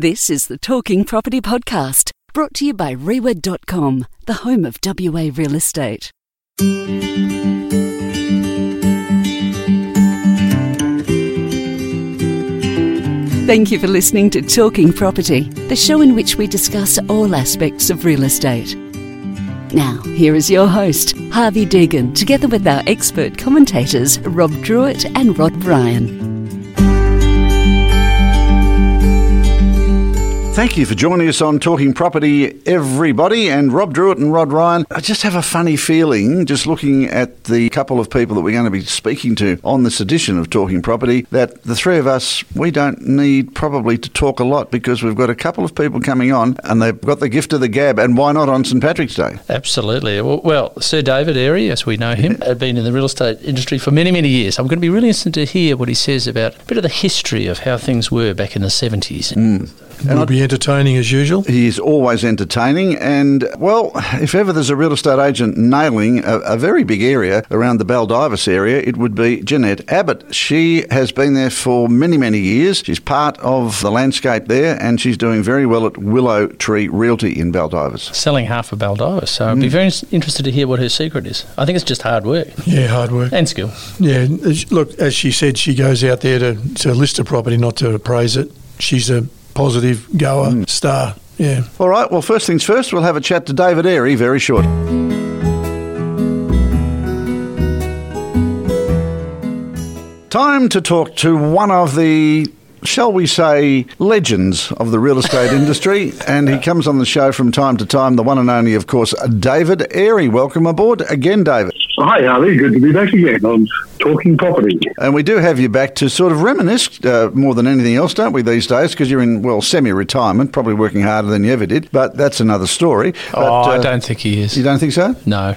This is the Talking Property Podcast, brought to you by reiwa.com, the home of WA real estate. Thank you for listening to Talking Property, the show in which we discuss all aspects of real estate. Now, here is your host, Harvey Deegan, together with our expert commentators, Rob Druitt and Rod Ryan. Thank you for joining us on Talking Property, everybody. And Rob Druitt and Rod Ryan. I just have a funny feeling, just looking at the couple of people that we're going to be speaking to on this edition of Talking Property, that the three of us, we don't need probably to talk a lot because we've got a couple of people coming on and they've got the gift of the gab. And why not on St. Patrick's Day? Absolutely. Well, well Sir David Airy, as we know him, had been in the real estate industry for many, many years. I'm going to be really interested to hear what he says about a bit of the history of how things were back in the 70s. Mm. And Will be entertaining as usual. He is always entertaining. And, well, if ever there's a real estate agent nailing a, a, very big area around the Baldivis area, it would be Jeanette Abbott. She has been there for many, many years. She's part of the landscape there and she's doing very well at Willow Tree Realty in Baldivis. Selling half of Baldivis. So mm. I'd be mm. very interested to hear what her secret is. I think it's just hard work. Yeah, hard work. And skill. Yeah. Look, as she said, she goes out there to, to list a property, not to appraise it. She's a positive goer, mm. star. Yeah. All right. Well, first things first, we'll have a chat to David Airy very short. Time to talk to one of the shall we say, legends of the real estate industry. And he comes on the show from time to time, the one and only, of course, David Airy. Welcome aboard again, David. Hi, Harvey. Good to be back again on Talking Property. And we do have you back to sort of reminisce uh, more than anything else, don't we, these days? Because you're in, well, semi retirement, probably working harder than you ever did. But that's another story. Oh, but, uh, I don't think he is. You don't think so? No.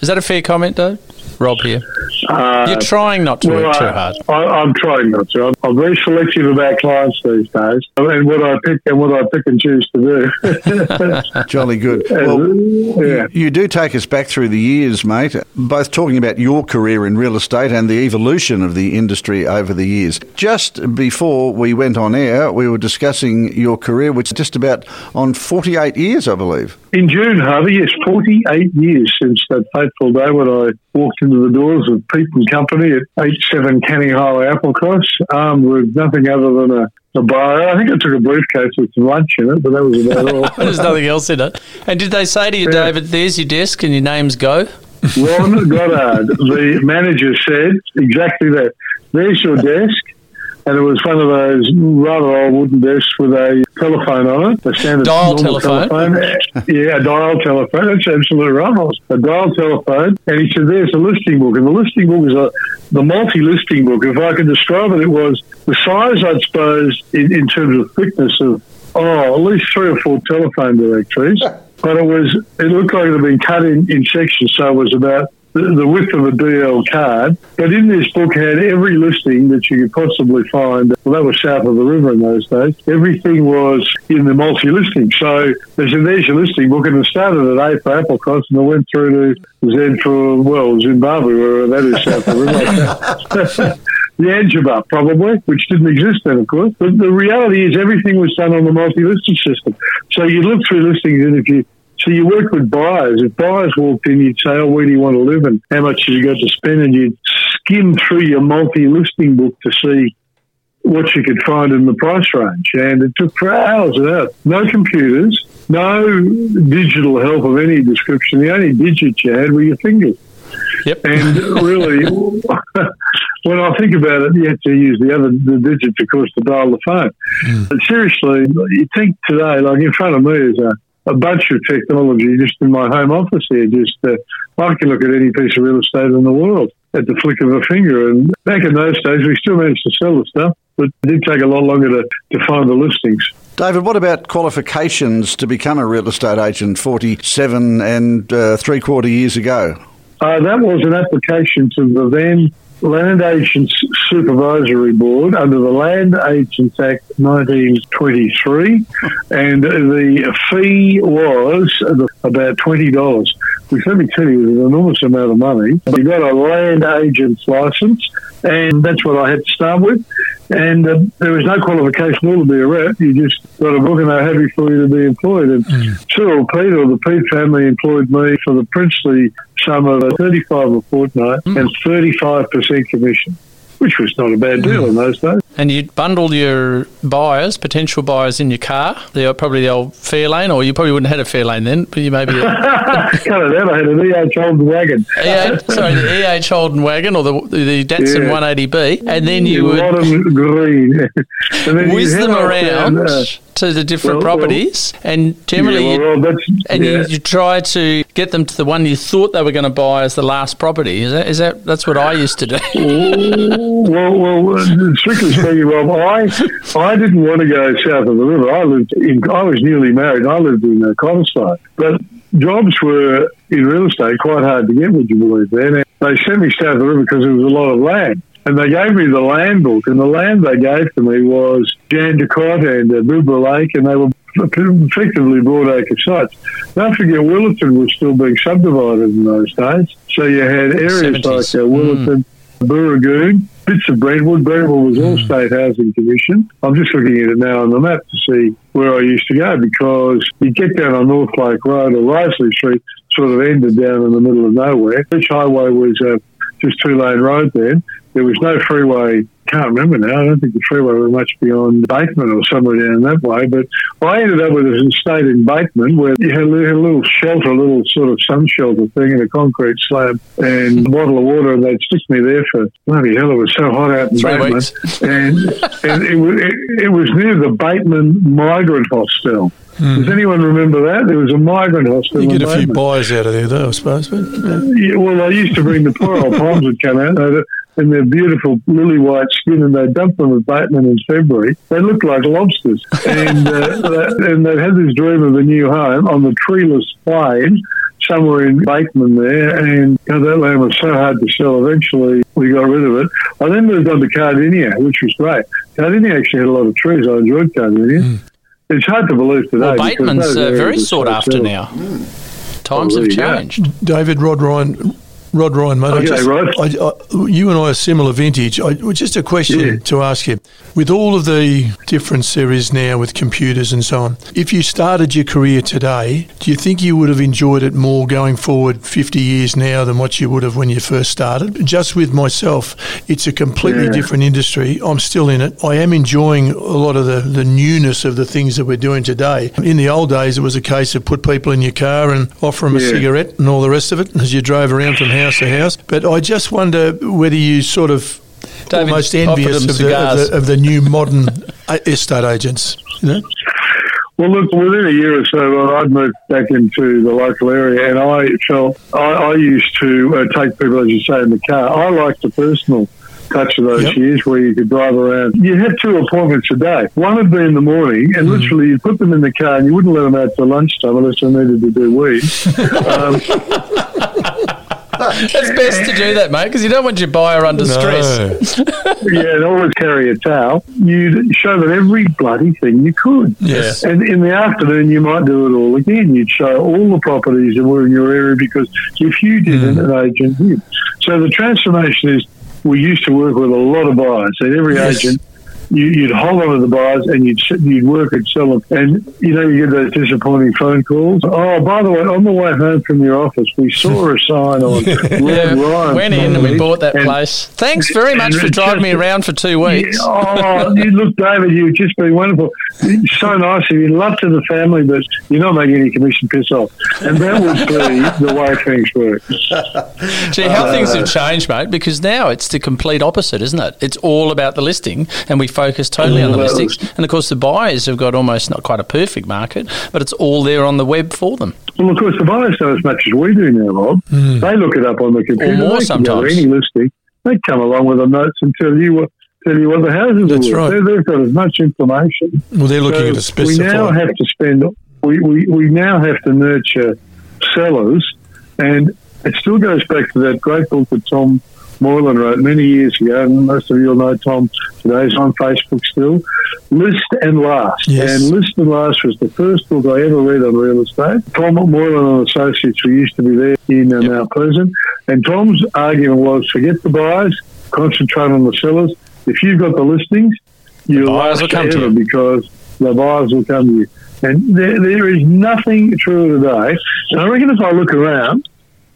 Is that a fair comment, though? Rob here. Uh, You're trying not to well, work too hard. I, am trying not to. I'm, I'm, very selective about clients these days, and what I pick and what I pick and choose to do. Jolly good. Well, yeah. you do take us back through the years, mate. Both talking about your career in real estate and the evolution of the industry over the years. Just before we went on air, we were discussing your career, which is just about on 48 years, I believe. In June, Harvey, yes, 48 years since that fateful day when I walked into the doors of Peet and Company at 87 Canning Highway, Applecross, armed with nothing other than a, a bio. I think I took a briefcase with some lunch in it, but that was about all. There's nothing else in it. And did they say to you, yeah. David, there's your desk and your name's Go? Ron Goddard, the manager, said exactly that. There's your desk and it was one of those rather old wooden desks with a telephone on it, a standard dial telephone. telephone. yeah, a dial telephone. That's absolutely right. A dial telephone, and he said, "There's a listing book," and the listing book is a the multi-listing book. If I could describe it, it was the size, I suppose, in, in terms of thickness of oh, at least three or four telephone directories. But it was, it looked like it had been cut in, in sections, so it was about the, width of a DL card. But in this book had every listing that you could possibly find. Well, that was south of the river in those days. Everything was in the multi-listing. So there's a there's your listing book, and it started at A for Applecross, and it went through to Z for well Zimbabwe, wherever that is south of the river. the Anjaba, probably, which didn't exist then, of course. But the reality is everything was done on the multi-listing system. So you look through listings, and if you so you work with buyers. If buyers walked in, you'd say, "Oh, where do you want to live, and how much have you got to spend?" And you'd skim through your multi-listing book to see what you could find in the price range. And it took for hours and hours. No computers, no digital help of any description. The only digits you had were your fingers. Yep. And really, when I think about it, you have to use the other the digits, of course, to dial the phone. Mm. But seriously, you think today, like in front of me is a a bunch of technology just in my home office here. Just uh, I can look at any piece of real estate in the world at the flick of a finger. And back in those days, we still managed to sell the stuff, but it did take a lot longer to, to find the listings. David, what about qualifications to become a real estate agent 47 and uh, three quarter years ago? Uh, that was an application to the then Land Agents Supervisory Board under the Land Agents Act 1923, and the fee was about twenty dollars. which let me tell you was an enormous amount of money. He got a land agent's license, and that's what I had to start with. And uh, there was no qualification at all to be a rep. You just got a book and they're happy for you to be employed. And mm. Cyril Peet or the Peet family employed me for the princely sum of 35 a fortnight mm. and 35% commission which was not a bad deal mm. in those days. And you bundled your buyers, potential buyers, in your car. They're probably the old Fairlane, or you probably wouldn't have had a Fairlane then, but you maybe. Cut it out. I had an EH Holden wagon. EH, sorry, the EH Holden wagon or the the Datsun yeah. 180B, and then you would. Bottom green. and then whiz them around. And, uh, to the different well, properties, well, and generally, yeah, well, you, and yeah. you, you, try to get them to the one you thought they were going to buy as the last property. Is that is that that's what I used to do? well, well, strictly speaking, Rob, I I didn't want to go south of the river. I lived in. I was newly married. I lived in uh, Cottesloe, but jobs were in real estate quite hard to get. Would you believe that? they sent me south of the river because there was a lot of land. And they gave me the land book, and the land they gave to me was Jandakot and uh, Bibra Lake, and they were effectively broadacre sites. Don't forget, Willetton was still being subdivided in those days. So you had areas 70s. like uh, Willetton, mm. Booragoon, bits of Brentwood. Brentwood was all mm. state housing commission. I'm just looking at it now on the map to see where I used to go because you get down on North Lake Road or Risley Street, sort of ended down in the middle of nowhere. Leach highway was uh, just two lane road then. There was no freeway. Can't remember now. I don't think the freeway was much beyond Bateman or somewhere down that way. But I ended up with an estate in Bateman where you had a little shelter, a little sort of sun shelter thing in a concrete slab and a bottle of water, and they'd stick me there for bloody hell. It was so hot out in Three Bateman, weeks. and and it was it, it was near the Bateman Migrant Hostel. Mm. Does anyone remember that? There was a migrant hospital. You get a few buyers out of there, though, I suppose. But, yeah. Yeah, well, I used to bring the poor old palms would come out in their beautiful lily white skin, and they dumped them at Bateman in February. They looked like lobsters, and uh, and they had this dream of a new home on the treeless plain somewhere in Bateman there, and you know, that land was so hard to sell. Eventually, we got rid of it. I then moved on to Kardinya, which was great. Kardinya actually had a lot of trees. I enjoyed Kardinya. Mm. It's hard to believe today. Well, Bateman's uh, very sought after now. Mm. Times have changed. David Rod Ryan, Rod Ryan, mate. Okay, oh, just, Rod. I, I, you and I are similar vintage. I, just a question yeah. to ask you. With all of the difference there is now with computers and so on, if you started your career today, do you think you would have enjoyed it more going forward 50 years now than what you would have when you first started? Just with myself, it's a completely yeah. different industry. I'm still in it. I am enjoying a lot of the, the newness of the things that we're doing today. In the old days, it was a case of put people in your car and offer them yeah. a cigarette and all the rest of it as you drove around from house to house. But I just wonder whether you sort of David almost envious of the, of, the, of the, new modern estate agents. You know? Well, look, within a year or so, I'd moved back into the local area, and I felt I, I used to uh, take people, as you say, in the car. I liked the personal touch of those yep. years where you could drive around. You had two appointments a day. One would be in the morning, and mm. literally you put them in the car, and you wouldn't let them out till lunchtime unless they needed to do weeds. um, it's best to do that, mate, because you don't want your buyer under no. stress. yeah, and always carry a towel. You'd show them every bloody thing you could. Yes. And in the afternoon, you might do it all again. You'd show all the properties that were in your area because if you didn't, mm. an agent did. So the transformation is we used to work with a lot of buyers, and every yes. agent you, would hold on to the bars and you'd sit, you'd work and sell them. And you know, you get those disappointing phone calls. Oh, by the way, on the way home from your office, we saw a sign on yeah, Ryan. Went in and we bought that and, place. Thanks very much for driving me around for two weeks. Yeah, oh, you look, David, you've just been wonderful. So nice of you. Love to the family, but you're not making any commission piss off. And that would be the way things work. Gee, how uh, things have changed, mate, because now it's the complete opposite, isn't it? It's all about the listing and we focus totally on the listings. And of course, the buyers have got almost not quite a perfect market, but it's all there on the web for them. Well, of course, the buyers know as much as we do now, Rob. Mm. They look it up on the computer. Or more sometimes. Any listing, they come along with the notes and tell you what tell you what the houses That's are worth. Right. They've got as much information. Well, they're looking so at a specific. We now have to spend. We, we, we now have to nurture sellers, and it still goes back to that great book that Tom Moylan wrote many years ago, and most of you will know Tom today. He's on Facebook still. List and Last. Yes. And List and Last was the first book I ever read on real estate. Tom Moylan and Associates, who used to be there in and now present. And Tom's argument was forget the buyers, concentrate on the sellers. If you've got the listings, you'll buyers will come to you. because the buyers will come to you. And there, there is nothing true today. And I reckon if I look around,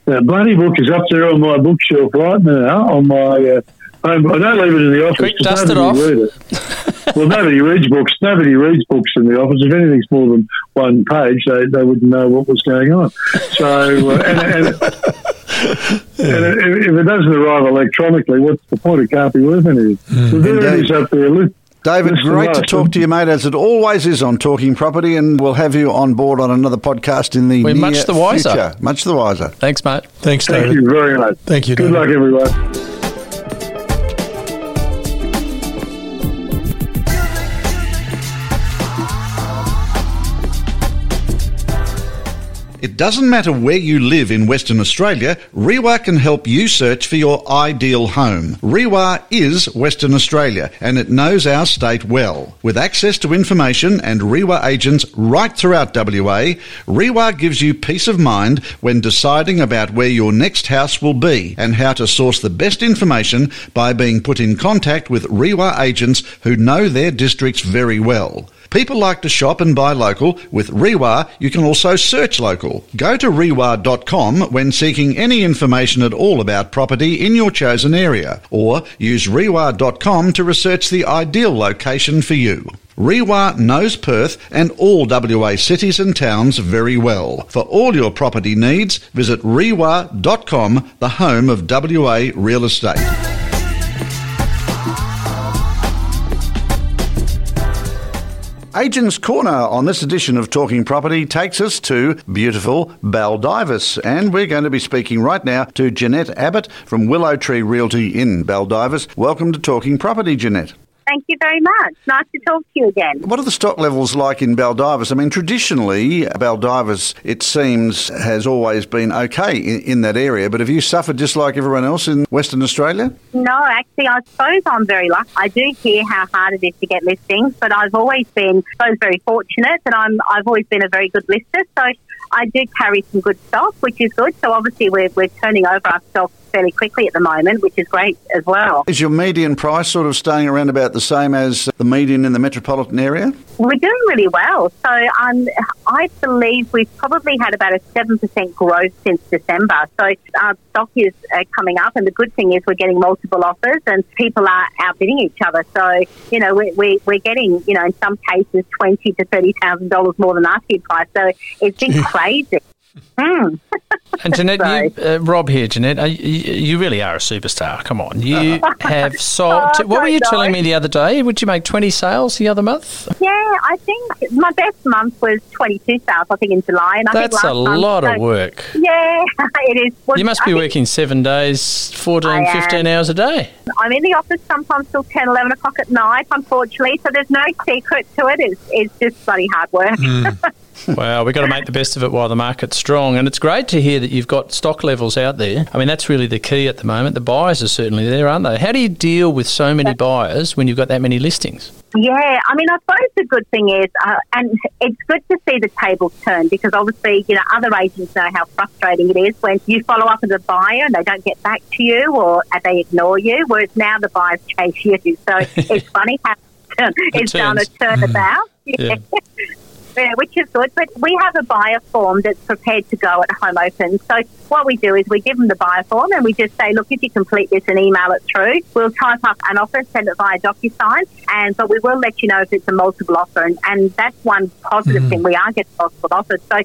that bloody book is up there on my bookshelf right now on my uh, home. I don't leave it in the office. Quick, 'cause dust it nobody off. read it. well, nobody reads books. Nobody reads books in the office. If anything's more than one page, they, they wouldn't know what was going on. So, uh, and, and, and if, if it doesn't arrive electronically, what's the point? It can't be worth anything. So there it Indeed. is up there. Look, David, Listen great to talk to you, mate, as it always is on Talking Property, and we'll have you on board on another podcast in the We're near much the wiser. future. Much the wiser. Thanks, mate. Thanks, David. Thank you very much. Thank you, Good luck, everyone. It doesn't matter where you live in Western Australia, REIWA can help you search for your ideal home. REIWA is Western Australia and it knows our state well. With access to information and REIWA agents right throughout WA, REIWA gives you peace of mind when deciding about where your next house will be and how to source the best information by being put in contact with REIWA agents who know their districts very well. People like to shop and buy local. With REIWA, you can also search local. Go to reiwa.com when seeking any information at all about property in your chosen area, or use reiwa.com to research the ideal location for you. REIWA knows Perth and all WA cities and towns very well. For all your property needs, visit reiwa.com, the home of WA real estate. Agents Corner on this edition of Talking Property takes us to beautiful Baldivis, and we're going to be speaking right now to Jeanette Abbott from Willow Tree Realty in Baldivis. Welcome to Talking Property, Jeanette. Thank you very much. Nice to talk to you again. What are the stock levels like in Baldivis? I mean, traditionally, Baldivis, it seems, has always been okay in, in that area, but have you suffered just like everyone else in Western Australia? No, actually, I suppose I'm very lucky. I do hear how hard it is to get listings, but I've always been, I suppose, very fortunate that I'm. I've always been a very good lister, so I do carry some good stock, which is good. So obviously, we're we're turning over our stock fairly quickly at the moment, which is great as well. Is your median price sort of staying around about the same as the median in the metropolitan area? We're doing really well. So um, I believe we've probably had about a 7% growth since December. So our stock is uh, coming up, and the good thing is we're getting multiple offers and people are outbidding each other. So, you know, we, we, we're getting, you know, in some cases, twenty to $30,000 more than asking price. So it's been crazy. Hmm. And Jeanette, you, uh, Rob here, Jeanette, uh, you, you really are a superstar. Come on, you have sold. Oh, what were you don't telling me the other day? Would you make twenty sales the other month? Yeah, I think my best month was 22 sales, I think, in July. And I That's think a last month, lot of so- work. Yeah, it is. Well, You must I be think working seven days, 14, 15 hours a day. I'm in the office sometimes till 10, 11 o'clock at night, unfortunately. So there's no secret to it. It's, it's just bloody hard work. Wow, we've got to make the best of it while the market's strong. And it's great to hear that you've got stock levels out there. I mean, that's really the key at the moment. The buyers are certainly there, aren't they? How do you deal with so many buyers when you've got that many listings? Yeah, I mean, I suppose the good thing is, uh, and it's good to see the tables turn because obviously, you know, other agents know how frustrating it is when you follow up as a buyer and they don't get back to you or they ignore you, whereas now the buyers chase you. So it's funny how it's done a turnabout. Yeah. Yeah, which is good. But we have a buyer form that's prepared to go at home open. So what we do is we give them the buyer form and we just say, look, if you complete this and email it through, we'll type up an offer, send it via DocuSign, and but we will let you know if it's a multiple offer. And, and that's one positive mm. thing. We are getting multiple offers. So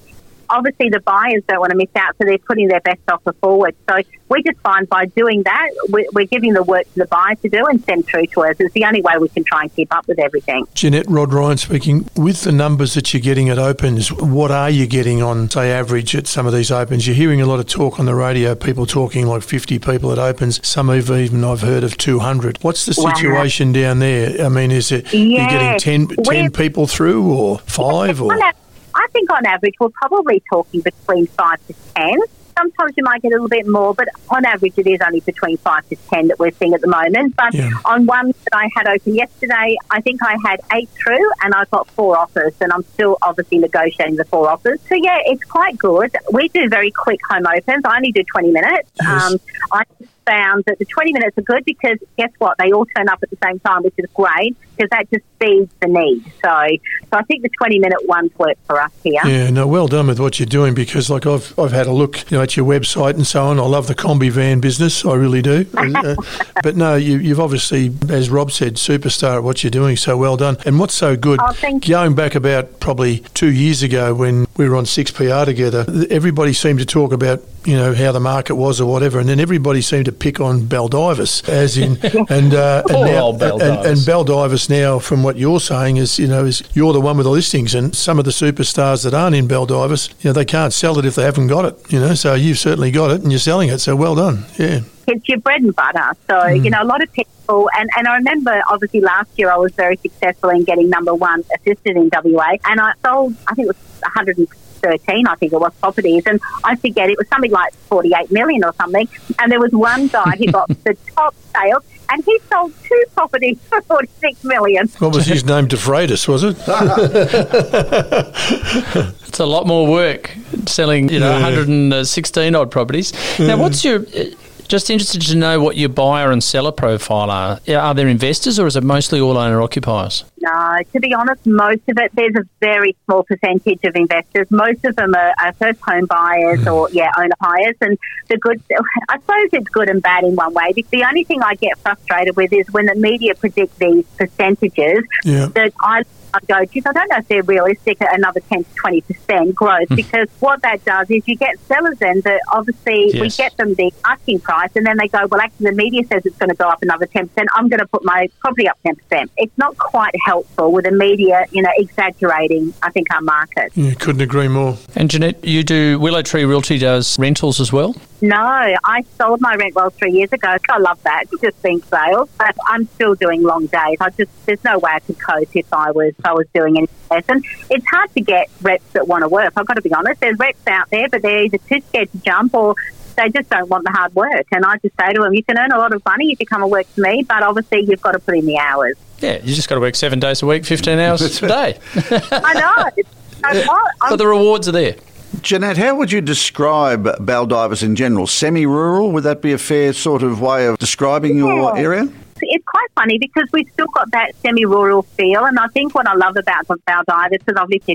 obviously the buyers don't want to miss out, so they're putting their best offer forward. So we just find by doing that, we're, we're giving the work to the buyer to do and send through to us. It's the only way we can try and keep up with everything. Jeanette Rod Ryan speaking. With the numbers that you're getting at opens, what are you getting on, say, average at some of these opens? You're hearing a lot of talk on the radio, people talking like 50 people at opens. Some have even I've heard of 200. What's the Wow. situation down there? I mean, is it you're getting Yes. 10, 10 people through or five or? I think on average we're probably talking between five to ten. sometimes you might get a little bit more, but on average it is only between five to ten that we're seeing at the moment. But yeah. on one that I had open yesterday, I think I had eight through and I've got four offers and I'm still obviously negotiating the four offers. So yeah, it's quite good. We do very quick home opens. I only do 20 minutes. Yes. Um, I found that the 20 minutes are good because guess what? They all turn up at the same time, which is great because that just feeds the need. So, so I think the 20 minute ones work for us here. Yeah, no, well done with what you're doing because like I've, I've had a look you know, at your website and so on. I love the combi van business. I really do. uh, but no, you, you've obviously, as Rob said, superstar at what you're doing. So well done. And what's so good, oh, going back about probably two years ago when we were on 6PR together, everybody seemed to talk about you know how the market was or whatever, and then everybody seemed to pick on Baldivis, as in and uh, and, now, and, and Baldivis now, from what you're saying, is you know is you're the one with the listings, and some of the superstars that aren't in Baldivis, you know they can't sell it if they haven't got it, you know. So you've certainly got it, and you're selling it. So well done, yeah. It's your bread and butter. So mm. you know a lot of people, and and I remember obviously last year I was very successful in getting number one assisted in WA, and I sold I think it was 100. 13, I think it was, properties. And I forget, it was something like 48 million or something. And there was one guy who got the top sale and he sold two properties for 46 million. What was his name? DeFreitas, was it? it's a lot more work selling, you know, yeah. 116 odd properties. Now, what's your just interested to know what your buyer and seller profile are. Are there investors or is it mostly all owner occupiers? No, to be honest, most of it, there's a very small percentage of investors. Most of them are, are first home buyers mm. or, yeah, owner buyers. And the good, I suppose it's good and bad in one way. The only thing I get frustrated with is when the media predict these percentages yeah. that I I go, geez, I don't know if they're realistic at another 10 to 20% growth hmm. because what that does is you get sellers in that obviously yes. we get them the asking price and then they go, well, actually, the media says it's going to go up another 10%. I'm going to put my property up 10%. It's not quite helpful with the media, you know, exaggerating, I think, our market. Yeah, couldn't agree more. And Jeanette, you do, Willow Tree Realty does rentals as well? No, I sold my rent well three years ago. I love that, just being sales. But I'm still doing long days. I just there's no way I could cope if I was if I was doing any less. And it's hard to get reps that want to work. I've got to be honest. There's reps out there, but they're either too scared to jump or they just don't want the hard work. And I just say to them, you can earn a lot of money if you come and work for me, but obviously you've got to put in the hours. Yeah, you just got to work seven days a week, 15 hours a day. I know. but the rewards are there. Jeanette, how would you describe Baldivis in general? Semi rural? Would that be a fair sort of way of describing yeah. your area? It's quite funny because we've still got that semi-rural feel, and I think what I love about Baldivis, because I've lived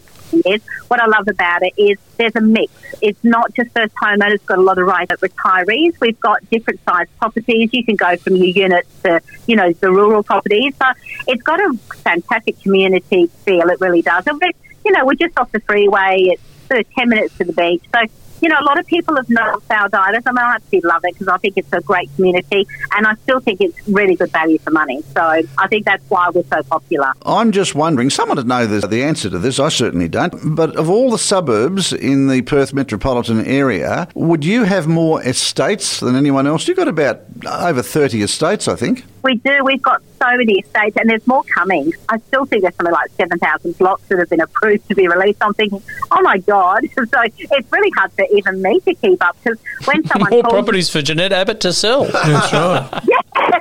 years, what I love about it is there's a mix. It's not just first homeowners; it's got a lot of right retirees. We've got different sized properties. You can go from your units to you know the rural properties. So it's got a fantastic community feel. It really does. And we're, you know, we're just off the freeway. It's sort of 10 minutes to the beach. So, you know, a lot of people have known Baldivis. I mean, I absolutely love it because I think it's a great community and I still think it's really good value for money. So I think that's why we're so popular. I'm just wondering, someone would know the, the answer to this, I certainly don't, but of all the suburbs in the Perth metropolitan area, would you have more estates than anyone else? You've got about over 30 estates, I think. We do. We've got so many estates, and there's more coming. I still think there's something like 7,000 blocks that have been approved to be released. I'm thinking, oh my God. So it's really hard for even me to keep up because when someone. more properties for Jeanette Abbott to sell. That's right. yeah.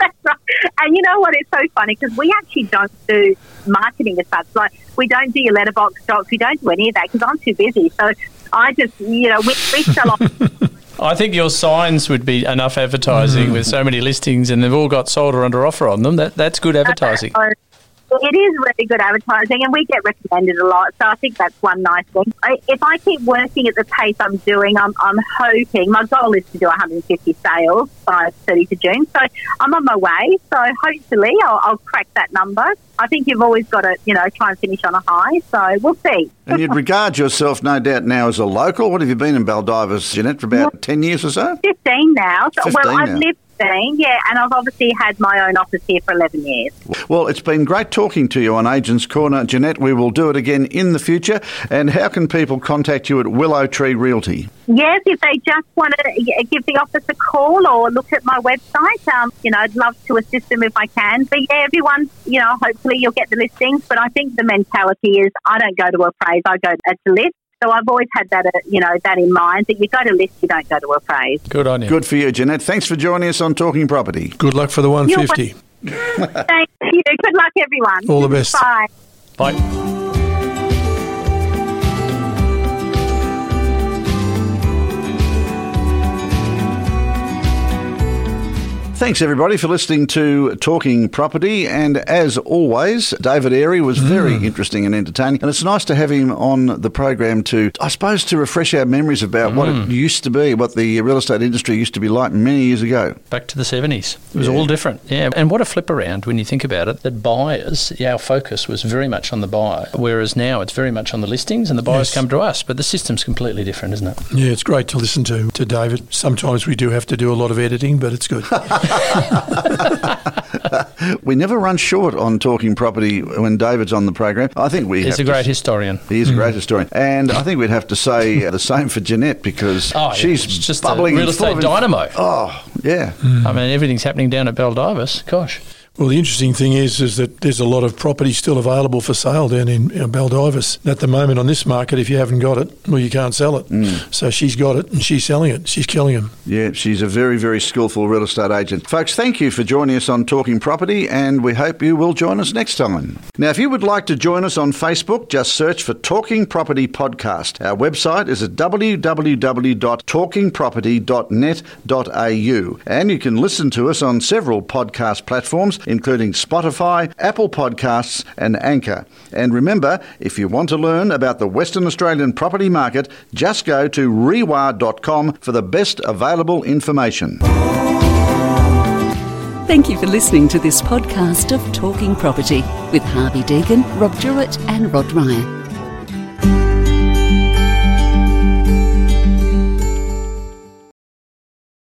That's right. And you know what? It's so funny because we actually don't do marketing as such. Like, we don't do your letterbox docs. We don't do any of that because I'm too busy. So I just, you know, we, we sell off. I think your signs would be enough advertising mm. with so many listings, and they've all got sold or under offer on them. That that's good advertising. It is really good advertising, and we get recommended a lot. So I think that's one nice thing. I, if I keep working at the pace I'm doing, I'm, I'm hoping my goal is to do 150 sales by 30th of June. So I'm on my way. So hopefully I'll, I'll crack that number. I think you've always got to, you know, try and finish on a high. So we'll see. and you'd regard yourself, no doubt, now as a local. What have you been in Baldivis, Jeanette, for about 10 years or so? 15 now. 15 well, I've lived yeah, and I've obviously had my own office here for 11 years. Well, it's been great talking to you on Agents Corner, Jeanette. We will do it again in the future. And how can people contact you at Willow Tree Realty? Yes, if they just want to give the office a call or look at my website, um, you know, I'd love to assist them if I can. But yeah, everyone, you know, hopefully you'll get the listings. But I think the mentality is I don't go to appraise, I go to list. So I've always had that, uh, you know, that in mind that you go to list, you don't go to appraise. Good on you. Good for you, Jeanette. Thanks for joining us on Talking Property. Good luck for the 150. Thank you. Good luck, everyone. All the best. Bye. Bye. Thanks, everybody, for listening to Talking Property. And as always, David Airy was very mm. interesting and entertaining. And it's nice to have him on the program to, I suppose, to refresh our memories about mm. what it mm. used to be, what the real estate industry used to be like many years ago. Back to the 70s. It was yeah. all different. Yeah. And what a flip around when you think about it, that buyers, our focus was very much on the buyer, whereas now it's very much on the listings and the buyers yes. come to us. But the system's completely different, isn't it? Yeah, it's great to listen to, to David. Sometimes we do have to do a lot of editing, but it's good. we never run short on talking property when David's on the program. I think we. He's a great to, historian. He is a great historian, and I think we'd have to say the same for Jeanette because oh, she's yeah. just bubbling a real estate dynamo. Oh yeah. Mm. I mean, everything's happening down at Baldivis. Gosh. Well, the interesting thing is, is that there's a lot of property still available for sale down in, in Baldivis. At the moment on this market, if you haven't got it, well, you can't sell it. Mm. So she's got it and she's selling it. She's killing them. Yeah, she's a very, very skillful real estate agent. Folks, thank you for joining us on Talking Property, and we hope you will join us next time. Now, if you would like to join us on Facebook, just search for Talking Property Podcast. Our website is at www.talkingproperty.net.au, and you can listen to us on several podcast platforms including Spotify, Apple Podcasts, and Anchor. And remember, if you want to learn about the Western Australian property market, just go to reiwa.com for the best available information. Thank you for listening to this podcast of Talking Property with Harvey Deegan, Rob Druitt, and Rod Ryan.